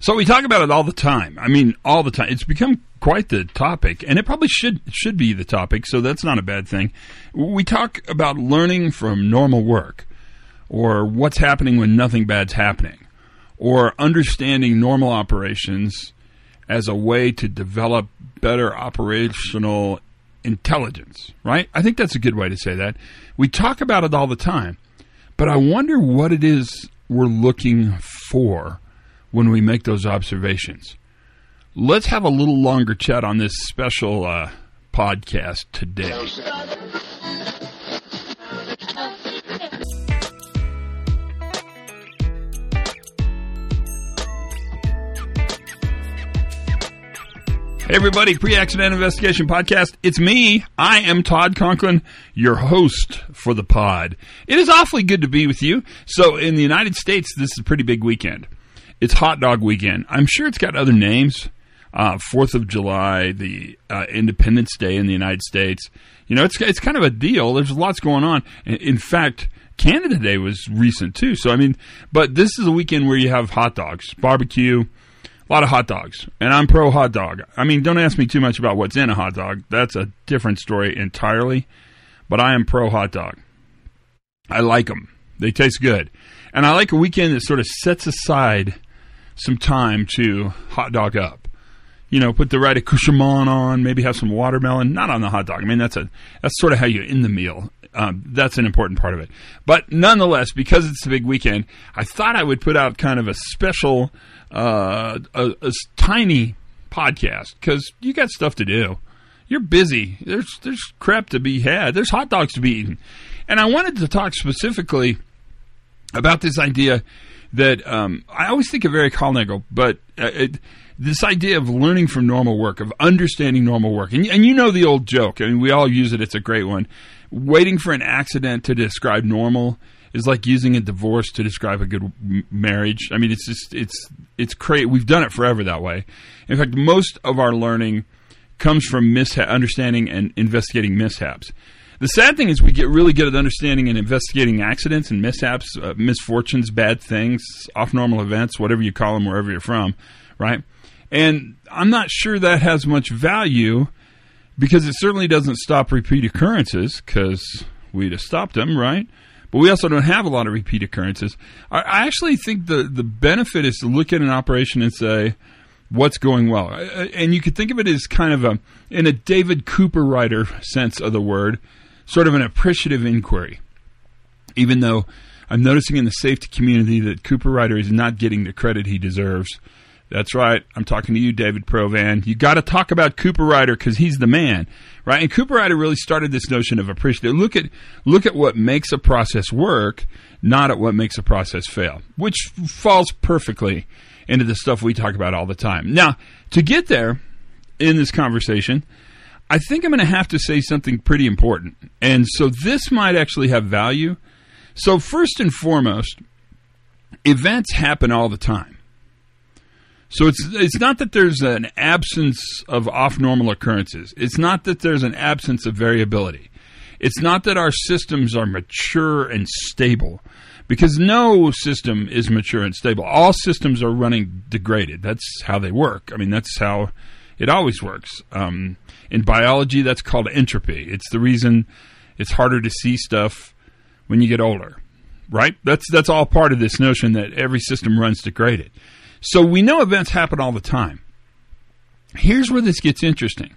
So we talk about it all the time. I mean, all the time. It's become quite the topic, and it probably should should be the topic. So that's not a bad thing. We talk about learning from normal work, or what's happening when nothing bad's happening, or understanding normal operations as a way to develop better operational intelligence. Right? I think that's a good way to say that. We talk about it all the time, but I wonder what it is we're looking for when we make those observations. Let's have a little longer chat on this special uh, podcast today. Hey everybody, Pre-Accident Investigation Podcast. It's me. I am Todd Conklin, your host for the pod. It is awfully good to be with you. So in the United States, this is a pretty big weekend. It's Hot Dog Weekend. I'm sure it's got other names. Uh, Fourth of July, the uh, Independence Day in the United States. You know, it's it's kind of a deal. There's lots going on. In fact, Canada Day was recent too. So I mean, but this is a weekend where you have hot dogs, barbecue, a lot of hot dogs, and I'm pro hot dog. I mean, don't ask me too much about what's in a hot dog. That's a different story entirely. But I am pro hot dog. I like them. They taste good, and I like a weekend that sort of sets aside some time to hot dog up. You know, put the right accoutrement on, maybe have some watermelon, not on the hot dog. I mean, that's a that's sort of how you end the meal. Um, that's an important part of it. But nonetheless, because it's a big weekend, I thought I would put out kind of a special, uh, a, a tiny podcast because you got stuff to do. You're busy. There's there's crap to be had. There's hot dogs to be eaten, and I wanted to talk specifically about this idea that um, I always think of Eric Hollnagel, but uh, it, this idea of learning from normal work, of understanding normal work, and, and you know the old joke. I mean, we all use it. It's a great one. Waiting for an accident to describe normal is like using a divorce to describe a good marriage. I mean, it's just it's it's crazy. We've done it forever that way. In fact, most of our learning comes from mishap, understanding and investigating mishaps. The sad thing is, we get really good at understanding and investigating accidents and mishaps, uh, misfortunes, bad things, off normal events, whatever you call them, wherever you're from, right? And I'm not sure that has much value because it certainly doesn't stop repeat occurrences because we'd have stopped them, right? But we also don't have a lot of repeat occurrences. I, I actually think the, the benefit is to look at an operation and say, what's going well. And you could think of it as kind of a, in a David Cooperrider sense of the word, sort of an appreciative inquiry. Even though I'm noticing in the safety community that Cooperrider is not getting the credit he deserves. That's right. I'm talking to you, David Provan. You got to talk about Cooperrider because he's the man, right? And Cooperrider really started this notion of appreciative. Look at look at what makes a process work, not at what makes a process fail, which falls perfectly into the stuff we talk about all the time. Now, to get there in this conversation, I think I'm going to have to say something pretty important. And so this might actually have value. So, first and foremost, events happen all the time. So it's it's not that there's an absence of off normal occurrences. It's not that there's an absence of variability. It's not that our systems are mature and stable because no system is mature and stable. All systems are running degraded. That's how they work. I mean, that's how it always works. Um, in biology, that's called entropy. It's the reason it's harder to see stuff when you get older, right? That's that's all part of this notion that every system runs degraded. So we know events happen all the time. Here's where this gets interesting.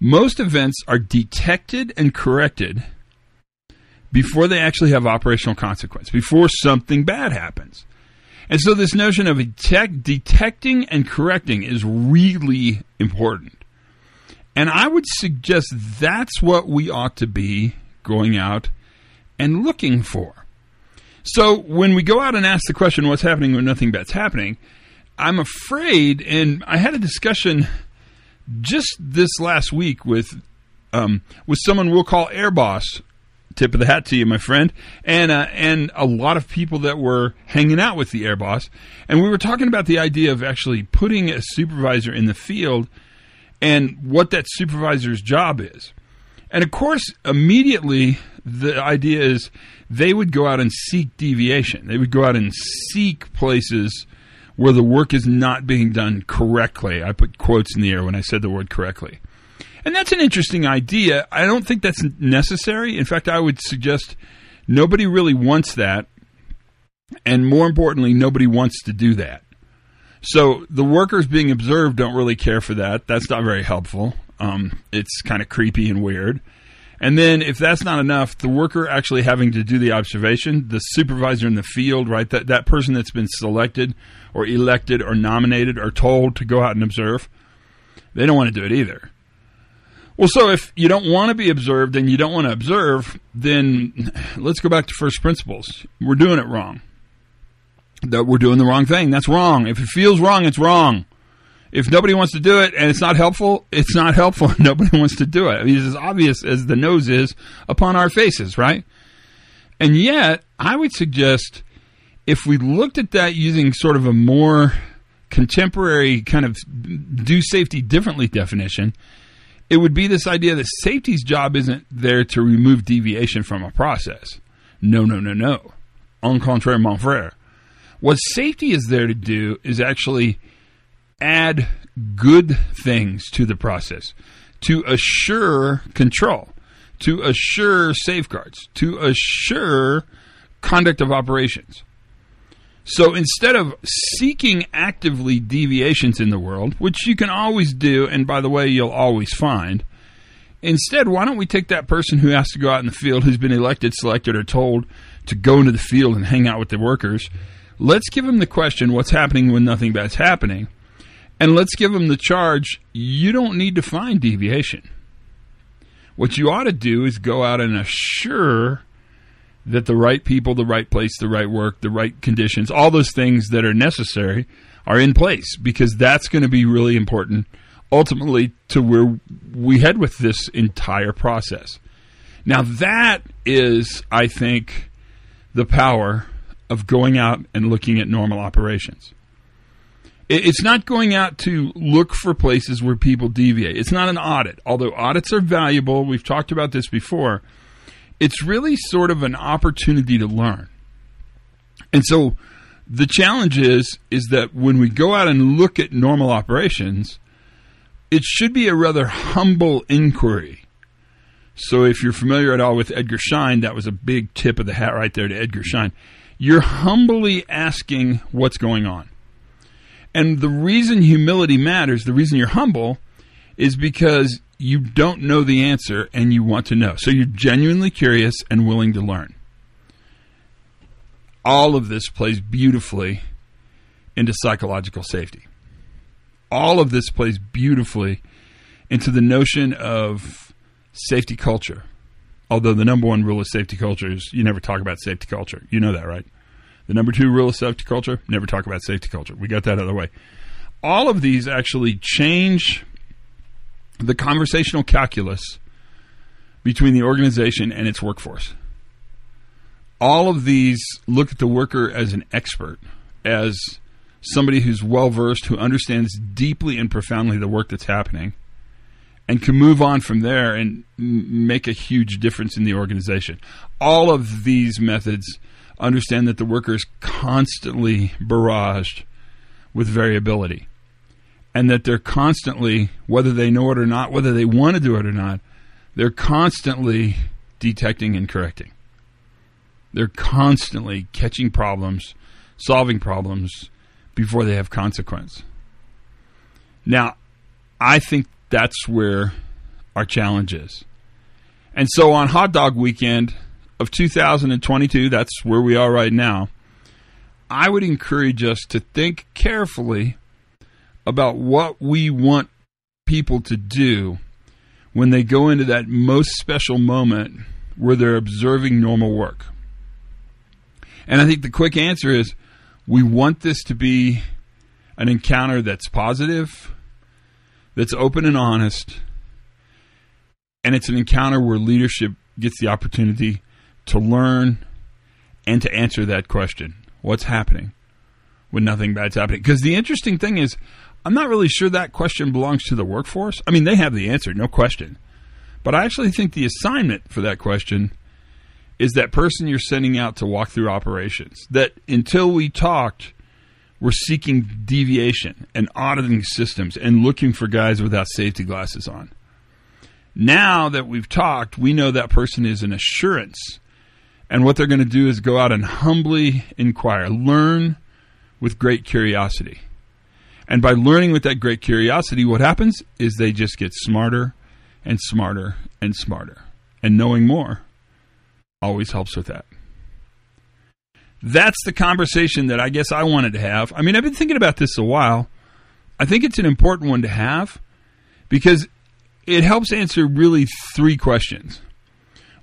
Most events are detected and corrected before they actually have operational consequence, before something bad happens. And so this notion of detect, detecting and correcting is really important. And I would suggest that's what we ought to be going out and looking for. So when we go out and ask the question, what's happening when nothing bad's happening? I'm afraid, and I had a discussion just this last week with um, with someone we'll call Air Boss. Tip of the hat to you, my friend, and uh, and a lot of people that were hanging out with the Air Boss, and we were talking about the idea of actually putting a supervisor in the field and what that supervisor's job is. And of course, immediately the idea is they would go out and seek deviation. They would go out and seek places where the work is not being done correctly. I put quotes in the air when I said the word correctly. And that's an interesting idea. I don't think that's necessary. In fact, I would suggest nobody really wants that. And more importantly, nobody wants to do that. So the workers being observed don't really care for that. That's not very helpful. Um, it's kind of creepy and weird. And then, if that's not enough, the worker actually having to do the observation, the supervisor in the field, right? That that person that's been selected or elected or nominated or told to go out and observe, they don't want to do it either. Well, so if you don't want to be observed and you don't want to observe, then let's go back to first principles. We're doing it wrong. That we're doing the wrong thing. That's wrong. If it feels wrong, it's wrong. If nobody wants to do it and it's not helpful, it's not helpful. Nobody wants to do it. I mean, it's as obvious as the nose is upon our faces, right? And yet, I would suggest if we looked at that using sort of a more contemporary kind of do safety differently definition, it would be this idea that safety's job isn't there to remove deviation from a process. No, no, no, no. En contraire, mon frère. What safety is there to do is actually add good things to the process, to assure control, to assure safeguards, to assure conduct of operations. So instead of seeking actively deviations in the world, which you can always do, and by the way, you'll always find, instead, why don't we take that person who has to go out in the field, who's been elected, selected, or told to go into the field and hang out with the workers? Let's give them the question what's happening when nothing bad's happening? And let's give them the charge you don't need to find deviation. What you ought to do is go out and assure that the right people, the right place, the right work, the right conditions, all those things that are necessary are in place because that's going to be really important ultimately to where we head with this entire process. Now, that is, I think, the power of going out and looking at normal operations. It's not going out to look for places where people deviate. It's not an audit, although audits are valuable. We've talked about this before. It's really sort of an opportunity to learn. And so the challenge is is that when we go out and look at normal operations, it should be a rather humble inquiry. So if you're familiar at all with Edgar Schein, that was a big tip of the hat right there to Edgar Schein. You're humbly asking what's going on. And the reason humility matters, the reason you're humble, is because you don't know the answer and you want to know. So you're genuinely curious and willing to learn. All of this plays beautifully into psychological safety. All of this plays beautifully into the notion of safety culture. Although the number one rule of safety culture is you never talk about safety culture. You know that, right? The number two rule of safety culture never talk about safety culture. We got that out of the way. All of these actually change the conversational calculus between the organization and its workforce. All of these look at the worker as an expert, as somebody who's well versed, who understands deeply and profoundly the work that's happening, and can move on from there and make a huge difference in the organization. All of these methods understand that the worker is constantly barraged with variability and that they're constantly, whether they know it or not, whether they want to do it or not, they're constantly detecting and correcting. They're constantly catching problems, solving problems before they have consequence. Now, I think that's where our challenge is. And so on Hot Dog Weekend, of 2022, that's where we are right now, I would encourage us to think carefully about what we want people to do when they go into that most special moment where they're observing normal work. And I think the quick answer is we want this to be an encounter that's positive, that's open and honest, and it's an encounter where leadership gets the opportunity to learn and to answer that question what's happening when nothing bad's happening? Because the interesting thing is, I'm not really sure that question belongs to the workforce. I mean, they have the answer, no question. But I actually think the assignment for that question is that person you're sending out to walk through operations. That until we talked, we're seeking deviation and auditing systems and looking for guys without safety glasses on. Now that we've talked, we know that person is an assurance. And what they're going to do is go out and humbly inquire, learn with great curiosity. And by learning with that great curiosity, what happens is they just get smarter and smarter and smarter. And knowing more always helps with that. That's the conversation that I guess I wanted to have. I mean, I've been thinking about this a while. I think it's an important one to have because it helps answer really three questions.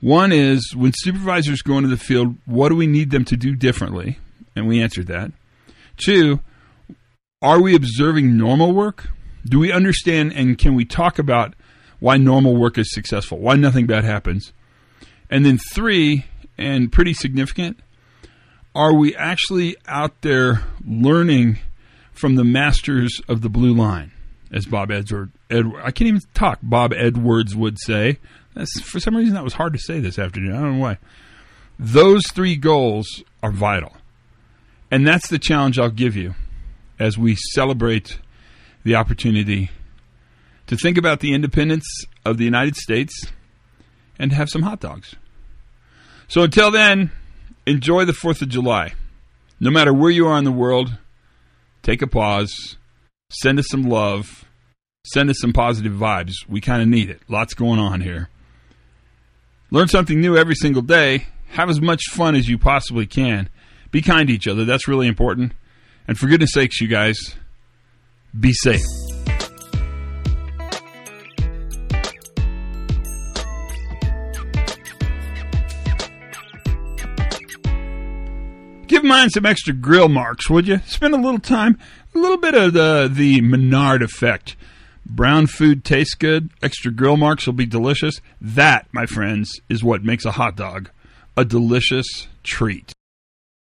One is when supervisors go into the field, what do we need them to do differently? And we answered that. Two, are we observing normal work? Do we understand and can we talk about why normal work is successful, why nothing bad happens? And then three, and pretty significant, are we actually out there learning from the masters of the blue line, as Bob Edward, I can't even talk, Bob Edwards would say. That's, for some reason, that was hard to say this afternoon. I don't know why. Those three goals are vital. And that's the challenge I'll give you as we celebrate the opportunity to think about the independence of the United States and have some hot dogs. So until then, enjoy the 4th of July. No matter where you are in the world, take a pause, send us some love, send us some positive vibes. We kind of need it. Lots going on here. Learn something new every single day. Have as much fun as you possibly can. Be kind to each other. That's really important. And for goodness sakes, you guys, be safe. Give mine some extra grill marks, would you? Spend a little time, a little bit of the the Menard effect. Brown food tastes good. Extra grill marks will be delicious. That, my friends, is what makes a hot dog a delicious treat.